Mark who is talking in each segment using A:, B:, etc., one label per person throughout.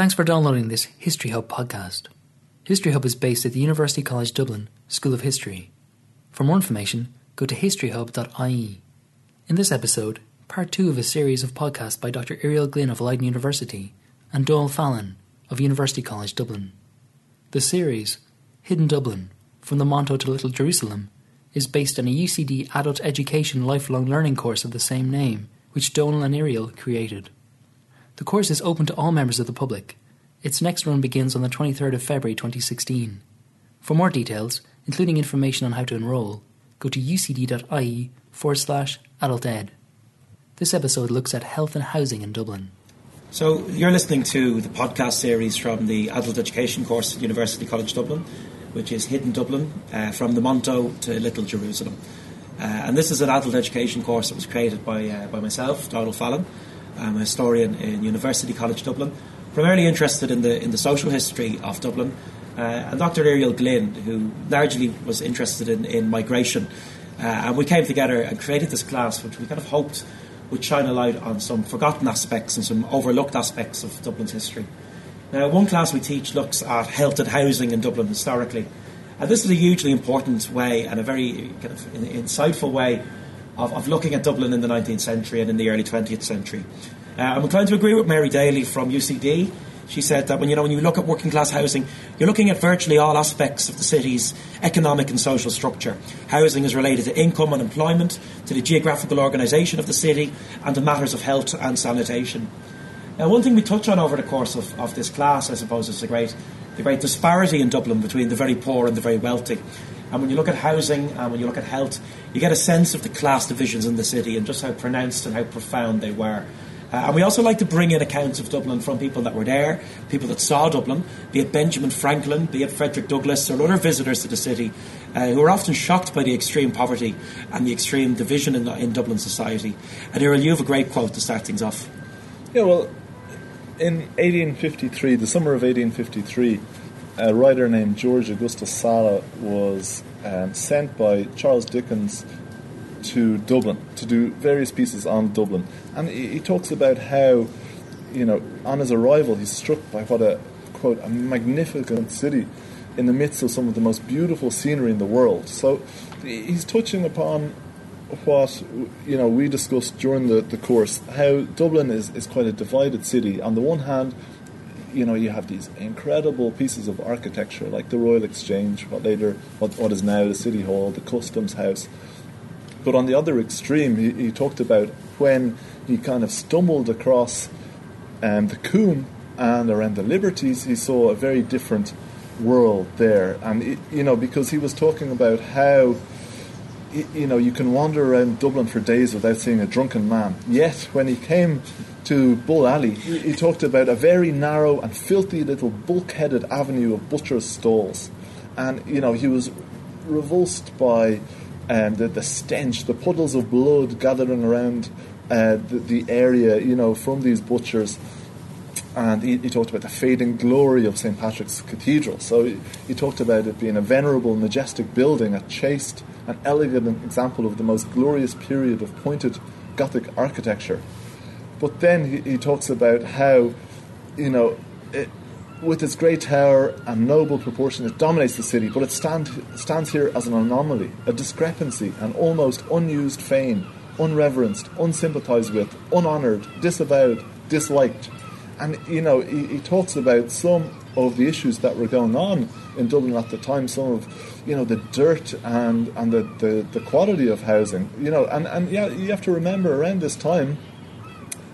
A: Thanks for downloading this History Hub podcast. History Hub is based at the University College Dublin School of History. For more information, go to historyhub.ie. In this episode, part two of a series of podcasts by Dr. Irial Glynn of Leiden University and Donal Fallon of University College Dublin. The series, Hidden Dublin From the Monto to Little Jerusalem, is based on a UCD adult education lifelong learning course of the same name, which Donal and Irial created. The course is open to all members of the public. Its next run begins on the 23rd of February 2016. For more details, including information on how to enrol, go to ucd.ie forward slash adult ed. This episode looks at health and housing in Dublin.
B: So, you're listening to the podcast series from the adult education course at University College Dublin, which is Hidden Dublin uh, from the Monto to Little Jerusalem. Uh, and this is an adult education course that was created by, uh, by myself, Donal Fallon. I'm a historian in University College Dublin, primarily interested in the, in the social history of Dublin. Uh, and Dr. Irial Glynn, who largely was interested in, in migration. Uh, and we came together and created this class, which we kind of hoped would shine a light on some forgotten aspects and some overlooked aspects of Dublin's history. Now, one class we teach looks at health and housing in Dublin historically. And this is a hugely important way and a very kind of insightful way of, of looking at Dublin in the 19th century and in the early 20th century. Uh, I'm inclined to agree with Mary Daly from UCD. She said that when you know when you look at working class housing, you're looking at virtually all aspects of the city's economic and social structure. Housing is related to income and employment, to the geographical organisation of the city, and to matters of health and sanitation. Now, one thing we touch on over the course of, of this class, I suppose, is the great the great disparity in Dublin between the very poor and the very wealthy. And when you look at housing and when you look at health, you get a sense of the class divisions in the city and just how pronounced and how profound they were. Uh, and we also like to bring in accounts of Dublin from people that were there, people that saw Dublin, be it Benjamin Franklin, be it Frederick Douglass, or other visitors to the city, uh, who are often shocked by the extreme poverty and the extreme division in, in Dublin society. And Irial, you have a great quote to start things off.
C: Yeah, well, in 1853, the summer of 1853, a writer named George Augustus Sala was um, sent by Charles Dickens to Dublin to do various pieces on Dublin, and he, he, talks about how, you know, on his arrival, he's struck by what a quote a magnificent city in the midst of some of the most beautiful scenery in the world. So he's touching upon what you know we discussed during the, the course how Dublin is, is quite a divided city. On the one hand, you know you have these incredible pieces of architecture like the Royal Exchange, what later what, what is now the City Hall, the Customs House. But on the other extreme, he, he talked about when he kind of stumbled across um, the Coombe and around the Liberties, he saw a very different world there. And, it, you know, because he was talking about how, you know, you can wander around Dublin for days without seeing a drunken man. Yet, when he came to Bull Alley, he, talked about a very narrow and filthy little bulk-headed avenue of butchers' stalls. And, you know, he was revulsed by and the, the stench, the puddles of blood gathering around uh, the, the, area, you know, from these butchers. And he, he, talked about the fading glory of St. Patrick's Cathedral. So he, he, talked about it being a venerable, majestic building, a chaste and elegant example of the most glorious period of pointed Gothic architecture. But then he, he talks about how, you know, it, with its great tower and noble proportion, it dominates the city, but it stand, stands here as an anomaly, a discrepancy, an almost unused fame, unreverenced, unsympathised with, unhonoured, disavowed, disliked. And, you know, he, he, talks about some of the issues that were going on in Dublin at the time, some of, you know, the dirt and, and the, the, the quality of housing, you know, and, and yeah, you have to remember around this time,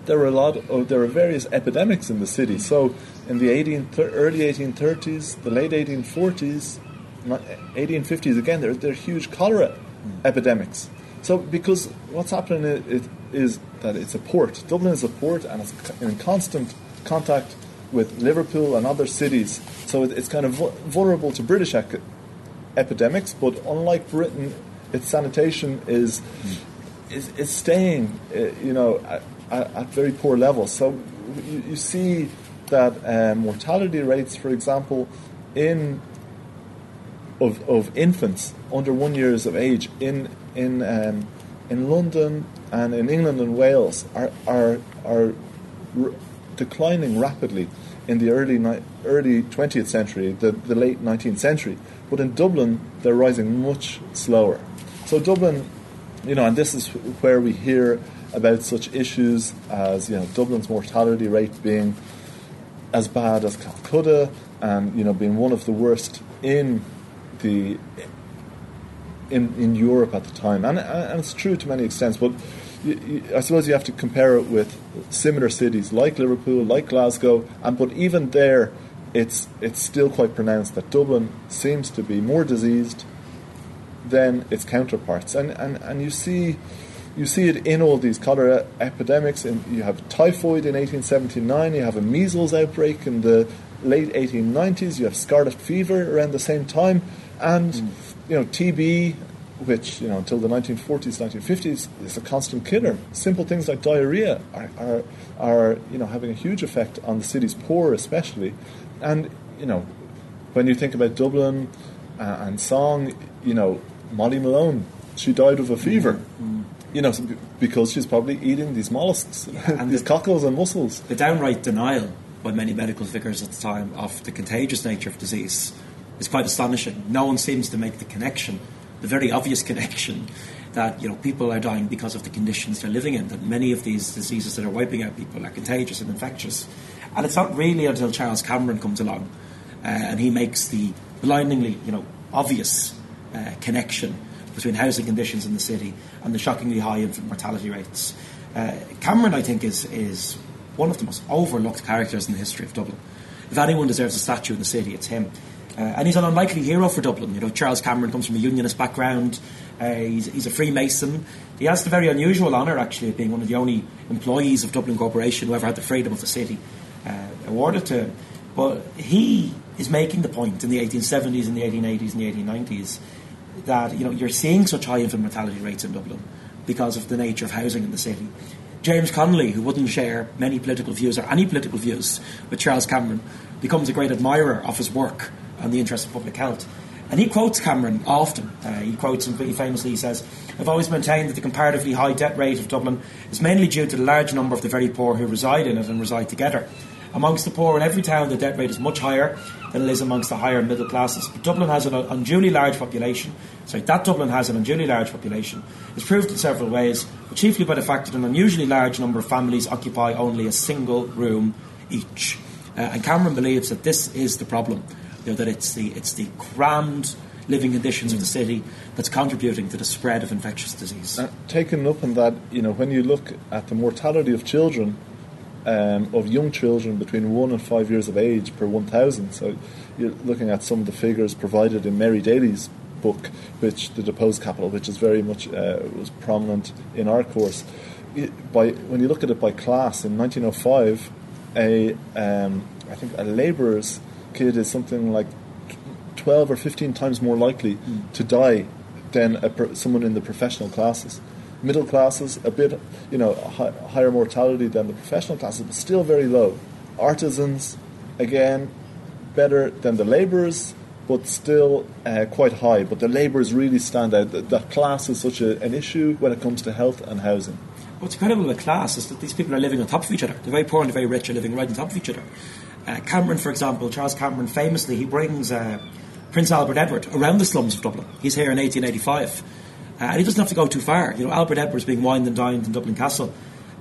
C: there were a lot of, there were various epidemics in the city. So in the 18, early 1830s, the late 1840s, 1850s, again, there, there are huge cholera mm. epidemics. So, because what's happening is, is that it's a port. Dublin is a port and it's in constant contact with Liverpool and other cities. So it's kind of vulnerable to British ec- epidemics, but unlike Britain, its sanitation is mm. is, is staying, uh, you know, at, at, very poor levels. So you, you see that um, mortality rates, for example, in of, of infants under one years of age in in um, in London and in England and Wales are are are r- declining rapidly. in the early ni- early 20th century, the, the late 19th century. But in Dublin, they're rising much slower. So Dublin, you know, and this is where we hear about such issues as you know Dublin's mortality rate being as bad as Calcutta, and you know being one of the worst in the in in Europe at the time, and and it's true to many extents, but. I suppose you have to compare it with similar cities like Liverpool, like Glasgow, and but even there, it's it's still quite pronounced that Dublin seems to be more diseased than its counterparts, and and, and you see you see it in all these cholera epidemics. And you have typhoid in 1879, you have a measles outbreak in the late 1890s, you have scarlet fever around the same time, and mm. you know TB, which you know until the 1940s, 1950s is a constant killer. Simple things like diarrhea are, are, are you know having a huge effect on the city's poor, especially, and you know when you think about Dublin uh, and Song, you know Molly Malone, she died of a fever. Mm. You know, because she's probably eating these mollusks, yeah, and these the, cockles and mussels.
B: The downright denial by many medical figures at the time of the contagious nature of disease is quite astonishing. No one seems to make the connection, the very obvious connection, that you know people are dying because of the conditions they're living in. That many of these diseases that are wiping out people are contagious and infectious, and it's not really until Charles Cameron comes along uh, and he makes the blindingly, you know, obvious uh, connection between housing conditions in the city and the shockingly high infant mortality rates. Uh, Cameron, I think, is is one of the most overlooked characters in the history of Dublin. If anyone deserves a statue in the city, it's him. Uh, and he's an unlikely hero for Dublin. You know, Charles Cameron comes from a unionist background. Uh, he's, he's, a Freemason. He has the very unusual honour, actually, of being one of the only employees of Dublin Corporation who ever had the freedom of the city uh, awarded to him. But he is making the point in the 1870s and the 1880s and the 1890s that you know you're seeing such high infant mortality rates in Dublin because of the nature of housing in the city. James Connolly, who wouldn't share many political views or any political views with Charles Cameron, becomes a great admirer of his work on the interest of public health. And he quotes Cameron often. Uh, he quotes him very famously. He says, I've always maintained that the comparatively high debt rate of Dublin is mainly due to the large number of the very poor who reside in it and reside together. Amongst the poor in every town, the debt rate is much higher than it is amongst the higher middle classes. But Dublin has an unduly large population. Sorry, that Dublin has an unduly large population. is proved in several ways, but chiefly by the fact that an unusually large number of families occupy only a single room each. Uh, and Cameron believes that this is the problem. You know, that it's the it's the crammed living conditions of the city that's contributing to the spread of infectious disease. Uh,
C: taken up on that, you know, when you look at the mortality of children um, of young children between one and five years of age per 1,000. So you're looking at some of the figures provided in Mary Daly's book, which the deposed capital, which is very much uh, was prominent in our course. by when you look at it by class, in 1905, a um, I think a labourer's kid is something like 12 or 15 times more likely mm. to die than a, someone in the professional classes middle classes, a bit, you know, hi, higher mortality than the professional classes, but still very low. Artisans, again, better than the labourers, but still uh, quite high. But the labourers really stand out. That, class is such a, an issue when it comes to health and housing.
B: What's incredible with class is that these people are living on top of each other. The very poor and the very rich are living right on top of each other. Uh, Cameron, for example, Charles Cameron, famously, he brings uh, Prince Albert Edward around the slums of Dublin. He's here in 1885 uh, and he doesn't have to go too far. You know, Albert Edwards being wined and dined in Dublin Castle.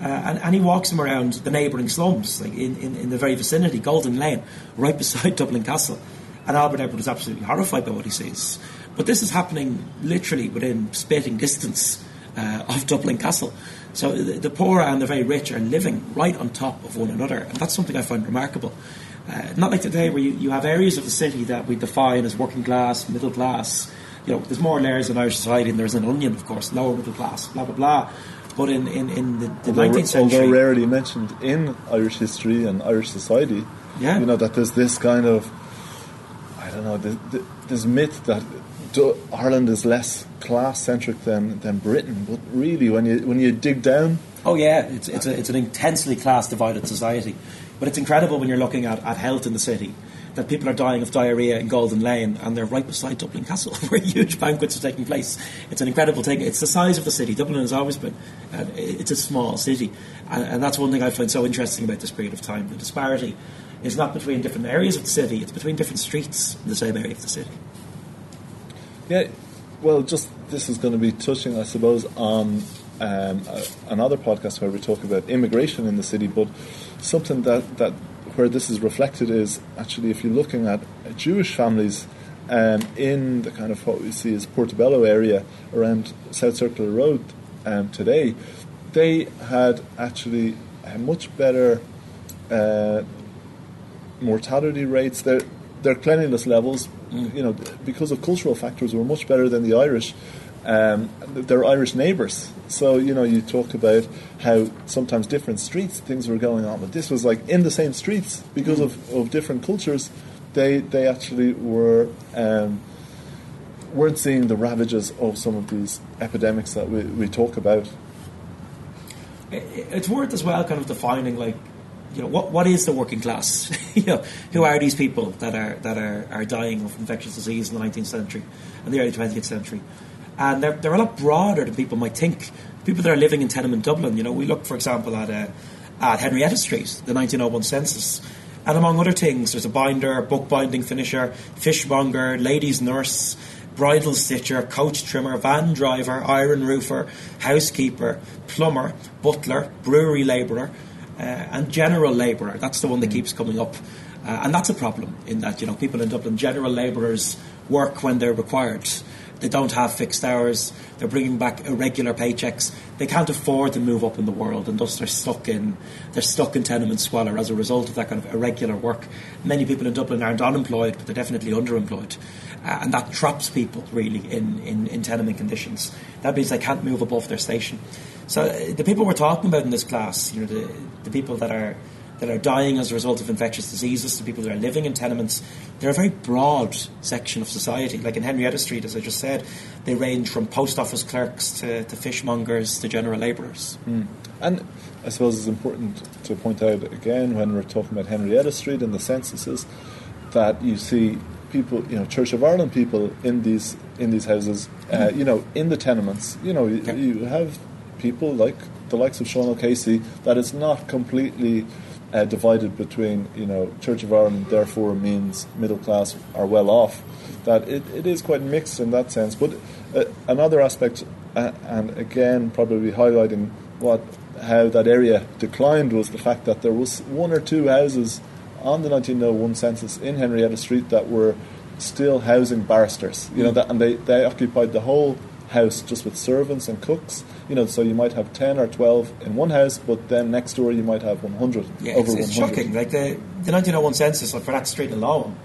B: Uh, and, and, he walks him around the neighbouring slums, like in, in, in, the very vicinity, Golden Lane, right beside Dublin Castle. And Albert Edward is absolutely horrified by what he sees. But this is happening literally within spitting distance uh, of Dublin Castle. So the, the, poor and the very rich are living right on top of one another. And that's something I find remarkable. Uh, not like today where you, you have areas of the city that we define as working class, middle class, you know, there's more layers in Irish society, and there's an onion, of course, lower middle class, blah blah blah. But in, in, in the, the although, 19th century,
C: although rarely mentioned in Irish history and Irish society, yeah. you know that there's this kind of, I don't know, this, this myth that Ireland is less class centric than, than Britain. But really, when you when you dig down,
B: oh yeah, it's it's, a, it's an intensely class divided society. But it's incredible when you're looking at, at health in the city that people are dying of diarrhea in Golden Lane and they're right beside Dublin Castle where huge banquets are taking place. It's an incredible thing. It's the size of the city. Dublin has always been, it's a small city. And, and, that's one thing I find so interesting about this period of time the disparity is not between different areas of the city; it's between different streets in the same area of the city.
C: Yeah, well, just this is going to be touching, I suppose, on um, another podcast where we talk about immigration in the city, but something that, that where this is reflected is actually if you're looking at Jewish families um, in the kind of what we see as Portobello area around South Circular Road um, today, they had actually a much better uh, mortality rates. Their their cleanliness levels, mm. you know, because of cultural factors, were much better than the Irish. Um, their Irish neighbours. So you know, you talk about how sometimes different streets things were going on, but this was like in the same streets because mm. of, of different cultures they they actually were um, weren't seeing the ravages of some of these epidemics that we, we talk about.
B: It's worth as well kind of defining like you know what what is the working class? you know, who are these people that are that are, are dying of infectious disease in the nineteenth century and the early twentieth century? And they're they're a lot broader than people might think. People that are living in tenement Dublin, you know, we look for example at uh, at Henrietta Street, the nineteen oh one census and among other things, there's a binder, bookbinding finisher, fishmonger, ladies' nurse, bridle stitcher, coach trimmer, van driver, iron roofer, housekeeper, plumber, butler, brewery labourer, uh, and general labourer. That's the one that keeps coming up. Uh, and that's a problem in that, you know, people in Dublin, general labourers work when they're required. They don't have fixed hours. They're bringing back irregular paychecks. They can't afford to move up in the world, and thus they're stuck in they're stuck in tenement squalor as a result of that kind of irregular work. Many people in Dublin aren't unemployed, but they're definitely underemployed, uh, and that traps people really in, in, in tenement conditions. That means they can't move above their station. So uh, the people we're talking about in this class, you know, the the people that are that are dying as a result of infectious diseases to people that are living in tenements. They're a very broad section of society. Like in Henrietta Street, as I just said, they range from post office clerks to, to fishmongers to general labourers.
C: Mm. And I suppose it's important to point out again when we're talking about Henrietta Street and the censuses that you see people, you know, Church of Ireland people in these in these houses, uh, hmm. you know, in the tenements. You know, you, you have people like the likes of Sean O'Casey that is not completely uh, divided between you know Church of Ireland therefore means middle class are well off. That it, it is quite mixed in that sense. But uh, another aspect, uh, and again probably highlighting what how that area declined was the fact that there was one or two houses on the 1901 census in Henrietta Street that were still housing barristers. You know, mm. that, and they, they occupied the whole house just with servants and cooks. You know, so you might have 10 or 12 in one house, but then next door you might have 100.
B: Yeah, over it's, it's 100. shocking. Like the, the 1901 census for that street alone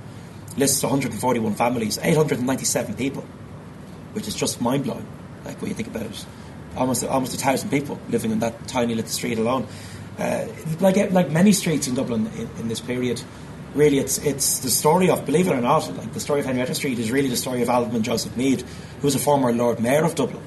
B: lists 141 families, 897 people, which is just mind blowing. Like when you think about it, almost almost a thousand people living in that tiny little street alone. Uh, like like many streets in Dublin in, in this period, really it's it's the story of believe it or not, like the story of Henrietta Street is really the story of Alderman Joseph Meade, who was a former Lord Mayor of Dublin.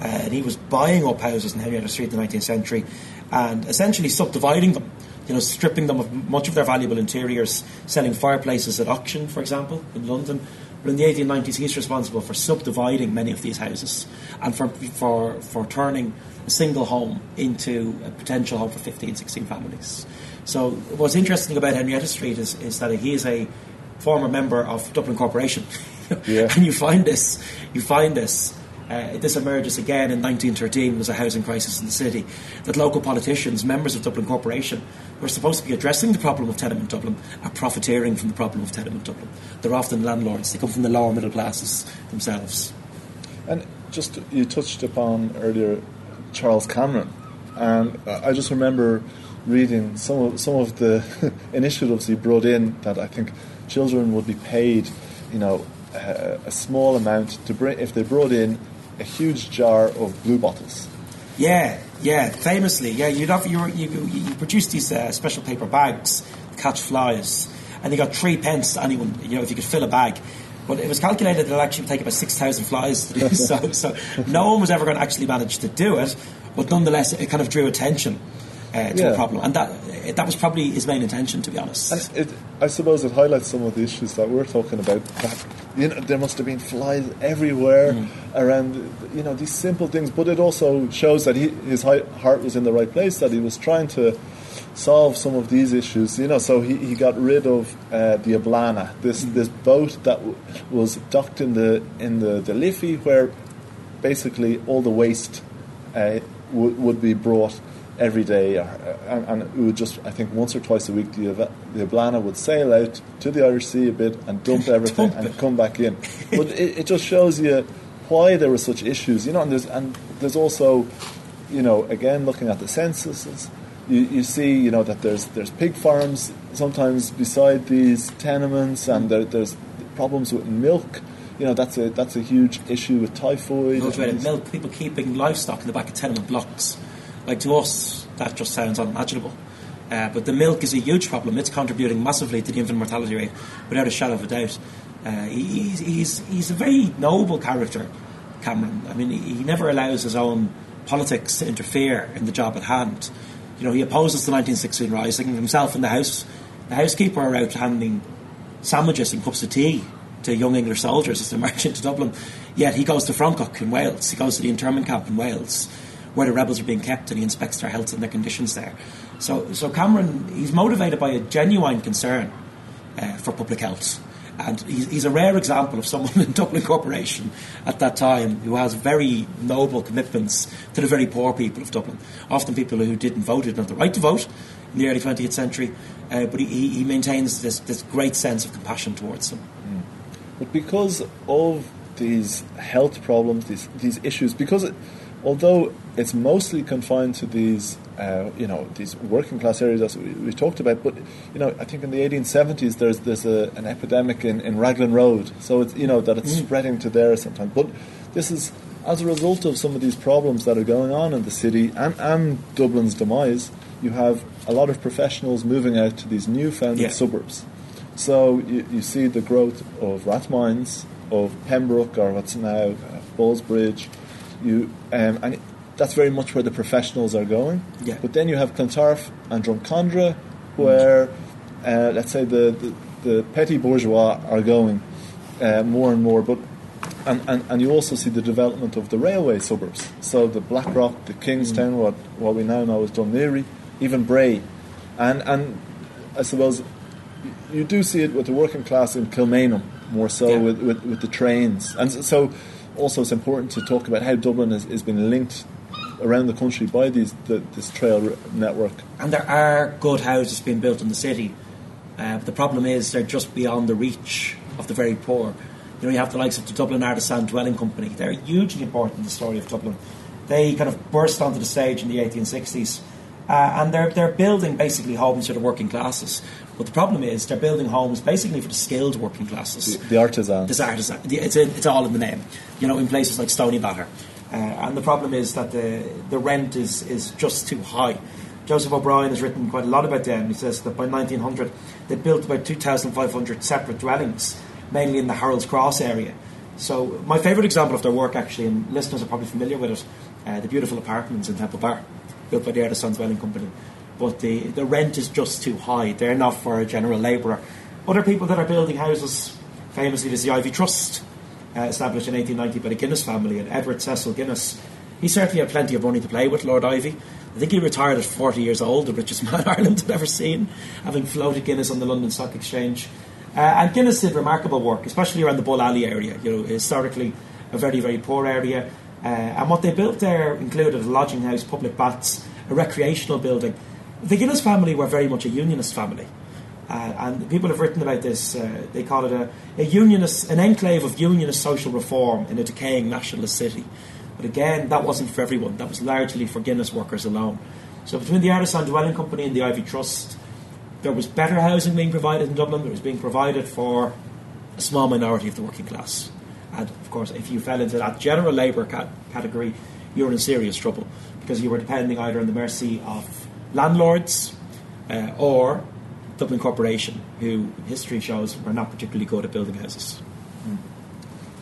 B: Uh, and he was buying up houses in Henrietta Street in the 19th century and essentially subdividing them, you know, stripping them of much of their valuable interiors, selling fireplaces at auction, for example, in London. But in the 1890s, he's responsible for subdividing many of these houses and for, for, for turning a single home into a potential home for 15, 16 families. So what's interesting about Henrietta Street is, is that he is a former member of Dublin Corporation.
C: yeah.
B: and you find this, you find this. Uh, this emerges again in 1913 There's a housing crisis in the city. That local politicians, members of Dublin Corporation, were supposed to be addressing the problem of tenement Dublin, are profiteering from the problem of tenement Dublin. They're often landlords. They come from the lower middle classes themselves.
C: And just you touched upon earlier Charles Cameron, and I just remember reading some of some of the initiatives he brought in that I think children would be paid, you know, a, a small amount to bring if they brought in a huge jar of blue bottles.
B: Yeah, yeah, famously, yeah. You'd have, you, you, you produce these uh, special paper bags, catch flies, and you got three pence anyone. You know, if you could fill a bag. But it was calculated that it actually take about 6,000 flies to do so, so no one was ever going to actually manage to do it, but nonetheless, it kind of drew attention uh, to yeah. a problem, and that that was probably his main intention, to be honest.
C: It, I suppose it highlights some of the issues that we're talking about. That you know, there must have been flies everywhere mm. around, you know, these simple things. But it also shows that he, his heart was in the right place. That he was trying to solve some of these issues. You know, so he, he got rid of uh, the Ablana, this
B: Mm.
C: this boat that w- was docked in the in the, the Liffey, where basically all the waste uh, w- would be brought every day, uh, and, and it would just I think once or twice a week the the Ablana would sail out to the Irish Sea a bit and dump everything
B: Dump
C: and come back in. but it, it just shows you why there were such issues, you know. And there's and there's also, you know, again looking at the censuses, you, you see, you know, that there's there's pig farms sometimes beside these tenements, and there, there's problems with milk. You know, that's a that's a huge issue with typhoid.
B: Milk, people keeping livestock in the back of tenement blocks. Like to us, that just sounds unimaginable. Uh, but the milk is a huge problem. It's contributing massively to the infant mortality rate, without a shadow of a doubt. Uh, he, he's, he's, he's a very noble character, Cameron. I mean, he, never allows his own politics to interfere in the job at hand. You know, he opposes the 1916 Rising. Himself and the house, the housekeeper are out handing sandwiches and cups of tea to young English soldiers as they march into Dublin. Yet he goes to Frongoch in Wales. He goes to the internment camp in Wales, where the rebels are being kept, and he inspects their health and their conditions there. So, so Cameron, he's motivated by a genuine concern uh, for public health. And he's, he's a rare example of someone in Dublin Corporation at that time who has very noble commitments to the very poor people of Dublin. Often people who didn't vote, didn't have the right to vote in the early 20th century, uh, but he, he maintains this, this great sense of compassion towards them.
C: But because of these health problems, these these issues, because it, although it's mostly confined to these, uh, you know, these working class areas as we, we talked about, but you know, I think in the 1870s there's there's a, an epidemic in, in Raglan Road, so it's you know that it's spreading to there sometimes. But this is as a result of some of these problems that are going on in the city and, and Dublin's demise. You have a lot of professionals moving out to these new-founded
B: Yeah.
C: suburbs. So you, you see the growth of Rathmines, of Pembroke, or what's now uh, Ballsbridge. You um, and that's very much where the professionals are going.
B: Yeah.
C: But then you have Clontarf and Drumcondra, where uh, let's say the, the, the petty bourgeois are going uh, more and more. But and, and, and you also see the development of the railway suburbs. So the Blackrock, the Kingstown, what what we now know as Dún Laoghaire, even Bray, and and I suppose you do see it with the working class in Kilmainham more so
B: Yeah.
C: with, with, with the trains. And so- so also it's important to talk about how Dublin has, has been linked around the country by these the, this trail network.
B: And there are good houses being built in the city. Uh, but the problem is they're just beyond the reach of the very poor. You know, you have the likes of the Dublin Artisan Dwelling Company. They're hugely important in the story of Dublin. They kind of burst onto the stage in the 1860s. Uh, and they're, they're building basically homes for the working classes. But the problem is they're building homes basically for the skilled working classes.
C: The, the artisans.
B: This artisan, it's, in, it's all in the name. You know, in places like Stoneybatter. Uh, and the problem is that the, the rent is, is just too high. Joseph O'Brien has written quite a lot about them. He says that by 1900 they built about 2,500 separate dwellings, mainly in the Harold's Cross area. So my favourite example of their work, actually, and listeners are probably familiar with it, uh, the beautiful apartments in Temple Bar, built by the Artisan Dwelling Company. But the, the rent is just too high. They're not for a general labourer. Other people that are building houses, famously, there's the Iveagh Trust, uh, established in 1890 by the Guinness family, and Edward Cecil Guinness. He certainly had plenty of money to play with, Lord Iveagh. I think he retired at 40 years old, the richest man Ireland had ever seen, having floated Guinness on the London Stock Exchange. Uh, and Guinness did remarkable work, especially around the Bull Alley area, you know, historically a very, very poor area. Uh, and what they built there included a lodging house, public baths, a recreational building. The Guinness family were very much a unionist family. Uh, and people have written about this. Uh, they call it a, a unionist, an enclave of unionist social reform in a decaying nationalist city. But again, that wasn't for everyone. That was largely for Guinness workers alone. So between the Artisan Dwelling Company and the Iveagh Trust, there was better housing being provided in Dublin. There was being provided for a small minority of the working class. And of course, if you fell into that general labour ca- category, you were in serious trouble because you were depending either on the mercy of landlords uh, or Dublin Corporation, who history shows were not particularly good at building houses.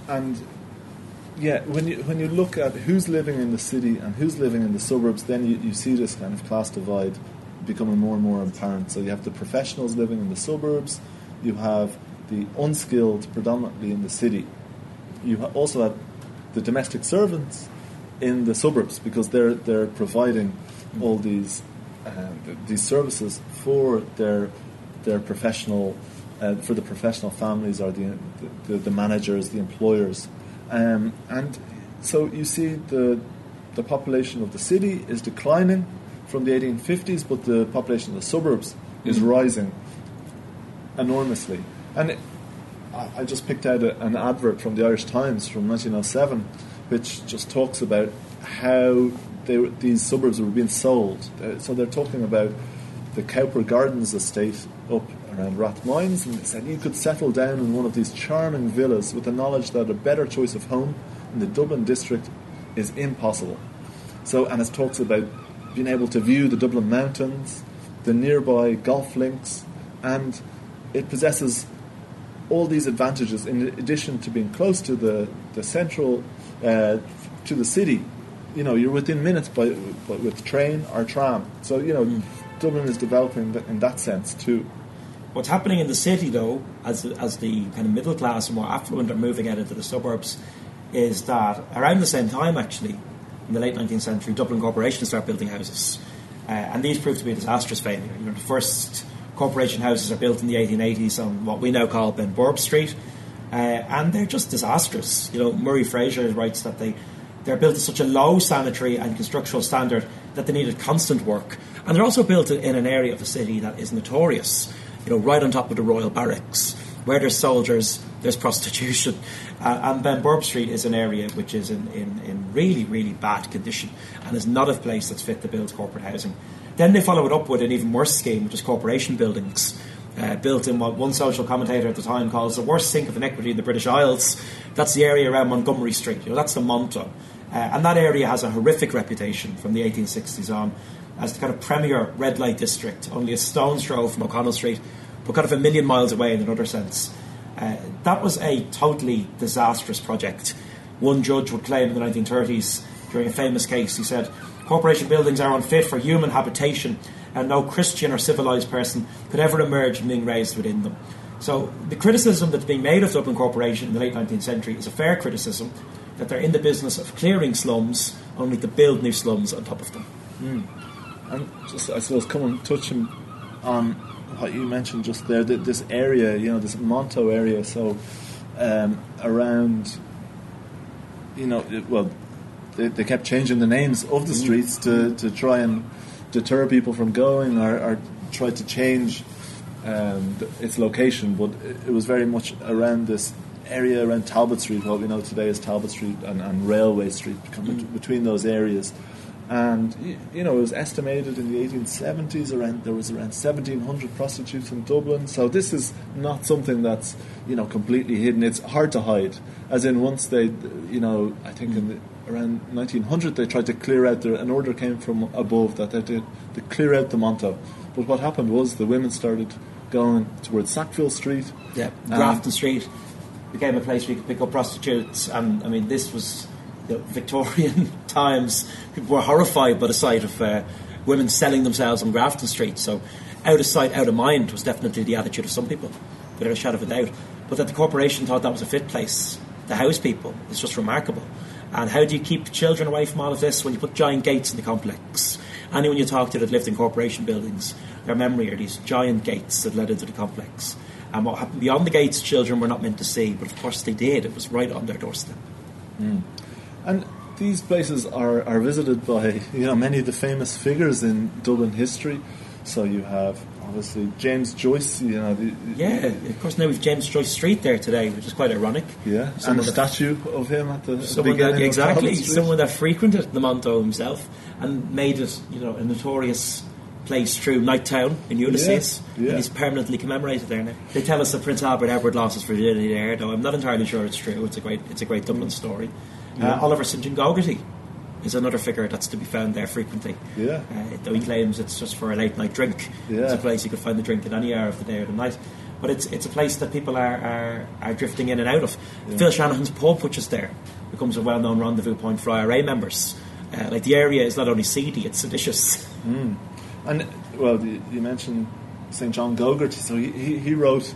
C: And yeah, when you when you look at who's living in the city and who's living in the suburbs, then you, you see this kind of class divide becoming more and more apparent. So you have the professionals living in the suburbs, you have the unskilled predominantly in the city. You ha- also have the domestic servants in the suburbs because they're they're providing all these th- these services for their their professional uh, for the professional families or the the, the managers, the employers, um, and so you see the the population of the city is declining from the 1850s, but the population of the suburbs is
B: Mm.
C: rising enormously. And it, I I just picked out a, an advert from the Irish Times from 1907, which just talks about how they, these suburbs were being sold. Uh, so they're talking about the Cowper Gardens estate up around Rathmines, and they said you could settle down in one of these charming villas with the knowledge that a better choice of home in the Dublin district is impossible. So, and it talks about being able to view the Dublin mountains, the nearby golf links, and it possesses all these advantages in addition to being close to the the central uh, to the city. You know, you're within minutes by, by with train or tram. So you know, Dublin is developing in that sense too.
B: What's happening in the city, though, as as the kind of middle class and more affluent are moving out into the suburbs, is that around the same time, actually, in the late 19th century, Dublin corporations start building houses, uh, and these prove to be a disastrous failure. You know, the first corporation houses are built in the 1880s on what we now call Benburb Street, uh, and they're just disastrous. You know, Murray Fraser writes that they they're built at such a low sanitary and constructional standard that they needed constant work, and they're also built in an area of the city that is notorious. You know, right on top of the Royal Barracks, where there's soldiers, there's prostitution, uh, and Benburb Street is an area which is in, in, in really really bad condition and is not a place that's fit to build corporate housing. Then they follow it up with an even worse scheme, which is corporation buildings uh, built in what one social commentator at the time calls the worst sink of inequity in the British Isles. That's the area around Montgomery Street. You know, that's the Monto. Uh, and that area has a horrific reputation from the 1860s on as the kind of premier red light district, only a stone's throw from O'Connell Street, but kind of a million miles away in another sense. Uh, that was a totally disastrous project. One judge would claim in the 1930s, during a famous case, he said, Corporation buildings are unfit for human habitation, and no Christian or civilised person could ever emerge from being raised within them. So, the criticism that's being made of Dublin Corporation in the late 19th century is a fair criticism that they're in the business of clearing slums, only to build new slums on top of them.
C: And just, I suppose, come and touching on what you mentioned just there, this area, you know, this Monto area, so um, around, you know, well, they, they kept changing the names of the streets to, to try and deter people from going or, or try to change um, its location, but it, it was very much around this area around Talbot Street, what we know today as Talbot Street and, and Railway Street, become between those areas. And you know, it was estimated in the 1870s around there was around 1,700 prostitutes in Dublin. So this is not something that's you know completely hidden. It's hard to hide. As in, once they, you know, I think in the, around 1900 they tried to clear out. The, an order came from above that they did to clear out the Monto. But what happened was the women started going towards Sackville Street.
B: Yeah,
C: Um,
B: Grafton Street became a place where you could pick up prostitutes, and I mean, this was the Victorian times. People were horrified by the sight of uh, women selling themselves on Grafton Street. So, out of sight, out of mind was definitely the attitude of some people, without a shadow of a doubt. But that the corporation thought that was a fit place to house people is just remarkable. And how do you keep children away from all of this when you put giant gates in the complex? Anyone you talk to that lived in corporation buildings, their memory are these giant gates that led into the complex. And what happened beyond the gates, children were not meant to see, but of course they did. It was right on their doorstep. Hmm.
C: And these places are, are visited by you know many of the famous figures in Dublin history. So you have obviously James Joyce, you know, the,
B: Yeah, of course. Now we've James Joyce Street there today, which is quite ironic.
C: yeah, and a
B: the-
C: statue of him at the,
B: Someone that,
C: beginning of
B: exactly, someone that frequented the Monto himself and made it, you know, a notorious place through Nighttown in Ulysses.
C: Yeah, yeah.
B: And he's permanently commemorated there now. They tell us that Prince Albert Edward lost his virginity there, though I'm not entirely sure it's true. It's a great, it's a great Dublin story. Uh, Oliver St John Gogarty is another figure that's to be found there frequently.
C: Yeah.
B: Uh, though he claims it's just for a late night drink.
C: Yeah.
B: It's a place you could find the drink at any hour of the day or the night. But it's it's a place that people are, are, are drifting in and out of. Phil Shanahan's pub, which is there, becomes a well known rendezvous point for IRA members. Uh, like the area is not only seedy, it's seditious.
C: And well, you, mentioned St John Gogarty, so he, he, he wrote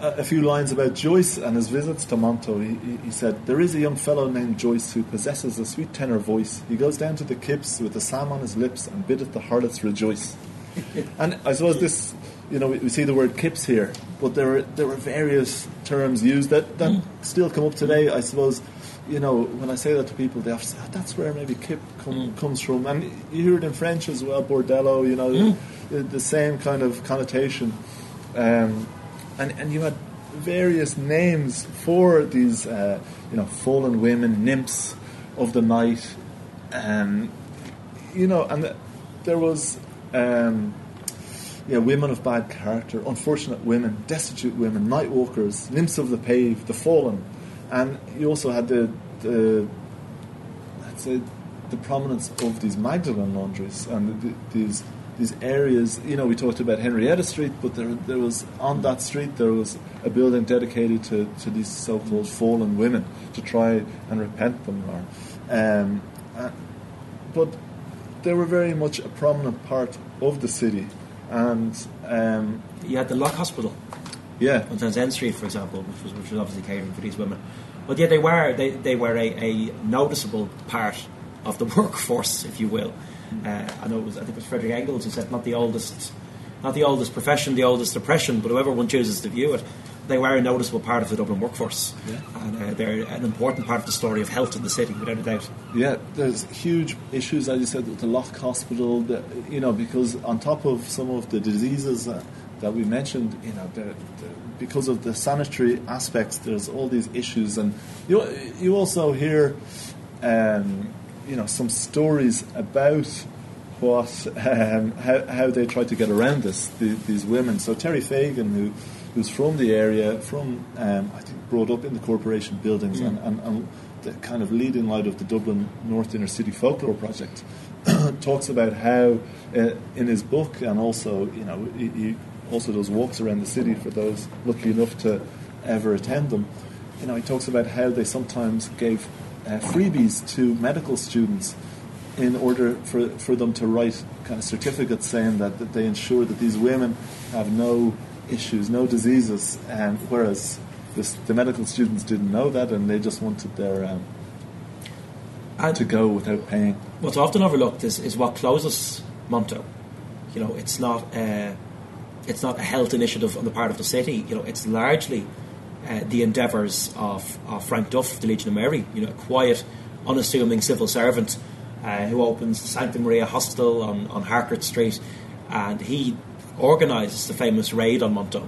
C: a, few lines about Joyce and his visits to Monto. He, he, said, There is a young fellow named Joyce who possesses a sweet tenor voice. He goes down to the kips with the sam on his lips and biddeth the harlots rejoice. and I suppose this, you know, we, we see the word kips here, but there were, there were various terms used that, that mm. still come up today. Mm. I suppose, you know, when I say that to people, they to say, oh, that's where maybe kip come, mm. comes from. And you hear it in French as well, bordello, you know, the, the same kind of connotation. Um, and, and you had various names for these, uh, you know, fallen women, nymphs of the night, um, you know, and th- there was, um, yeah, women of bad character, unfortunate women, destitute women, night walkers, nymphs of the pave, the fallen, and you also had the, the let's say, the prominence of these Magdalen laundries and the, these these areas. You know, we talked about Henrietta Street, but there there was on that street there was a building dedicated to, to these so-called fallen women to try and repent them. Or, um, uh, but they were very much a prominent part of the city, and um,
B: You had the Lock Hospital
C: yeah,
B: on Townsend Street, for example, which was, which was obviously catering for these women. But yeah, they were they, they were a, a noticeable part of the workforce, if you will. Uh, I know it was I think it was Frederick Engels who said not the oldest, not the oldest profession, the oldest oppression, but whoever one chooses to view it, they were a noticeable part of the Dublin workforce,
C: Yeah.
B: and uh, they're an important part of the story of health in the city, without a doubt.
C: Yeah, there's huge issues, as you said, with the Lock Hospital. The, you know, because on top of some of the diseases uh, that we mentioned, you know, the, the, because of the sanitary aspects, there's all these issues, and you you also hear, um, you know, some stories about what um, how, how they tried to get around this. The, these women. So Terry Fagan, who who's from the area, from um, I think brought up in the corporation buildings, and, and, and the kind of leading light of the Dublin North Inner City Folklore Project, talks about how uh, in his book, and also you know he, he also does walks around the city for those lucky enough to ever attend them. You know, he talks about how they sometimes gave freebies to medical students in order for, for them to write kind of certificates saying that, that they ensure that these women have no issues, no diseases, um, whereas this, the medical students didn't know that and they just wanted their um,
B: And
C: to go without paying.
B: what's often overlooked is, is what closes Monto. You know, it's not a, it's not a health initiative on the part of the city. You know, it's largely uh, the endeavours of, of Frank Duff, the Legion of Mary. You know, a quiet, unassuming civil servant uh, who opens the Santa Maria Hostel on, on Harcourt Street, and he organises the famous raid on Monto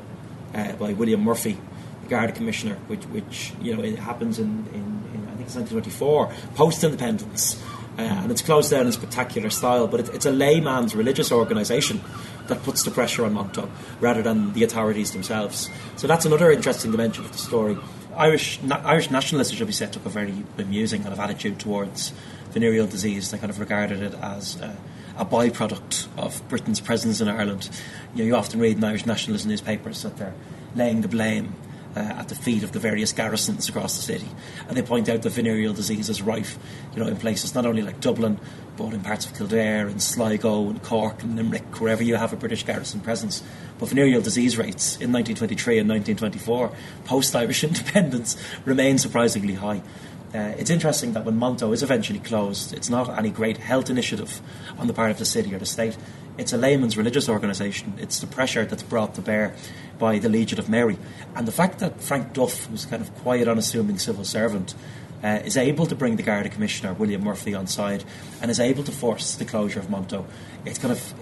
B: uh, by William Murphy, the Garda Commissioner, which, which you know it happens in, in, in I think it's 1924, post independence, uh, and it's closed down in spectacular style. But it, it's a layman's religious organisation that puts the pressure on Monto rather than the authorities themselves. So that's another interesting dimension of the story. Irish na- Irish nationalists, should be said, took a very amusing kind of attitude towards venereal disease. They kind of regarded it as uh, a byproduct of Britain's presence in Ireland. You, know, you often read in Irish nationalist newspapers that they're laying the blame uh, at the feet of the various garrisons across the city, and they point out that venereal disease is rife, you know, in places not only like Dublin, but in parts of Kildare and Sligo and Cork and Limerick, wherever you have a British garrison presence. But venereal disease rates in 1923 and 1924, post-Irish independence, remain surprisingly high. Uh, it's interesting that when Monto is eventually closed, it's not any great health initiative on the part of the city or the state. It's a layman's religious organisation. It's the pressure that's brought to bear by the Legion of Mary. And the fact that Frank Duff, who's kind of quiet, unassuming civil servant, uh, is able to bring the Garda Commissioner, William Murphy, on side and is able to force the closure of Monto, it's kind of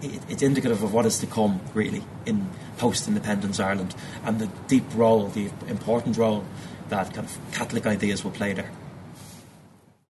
B: it's indicative of what is to come, really, in post-independence Ireland and the deep role, the important role that kind of Catholic ideas will play there.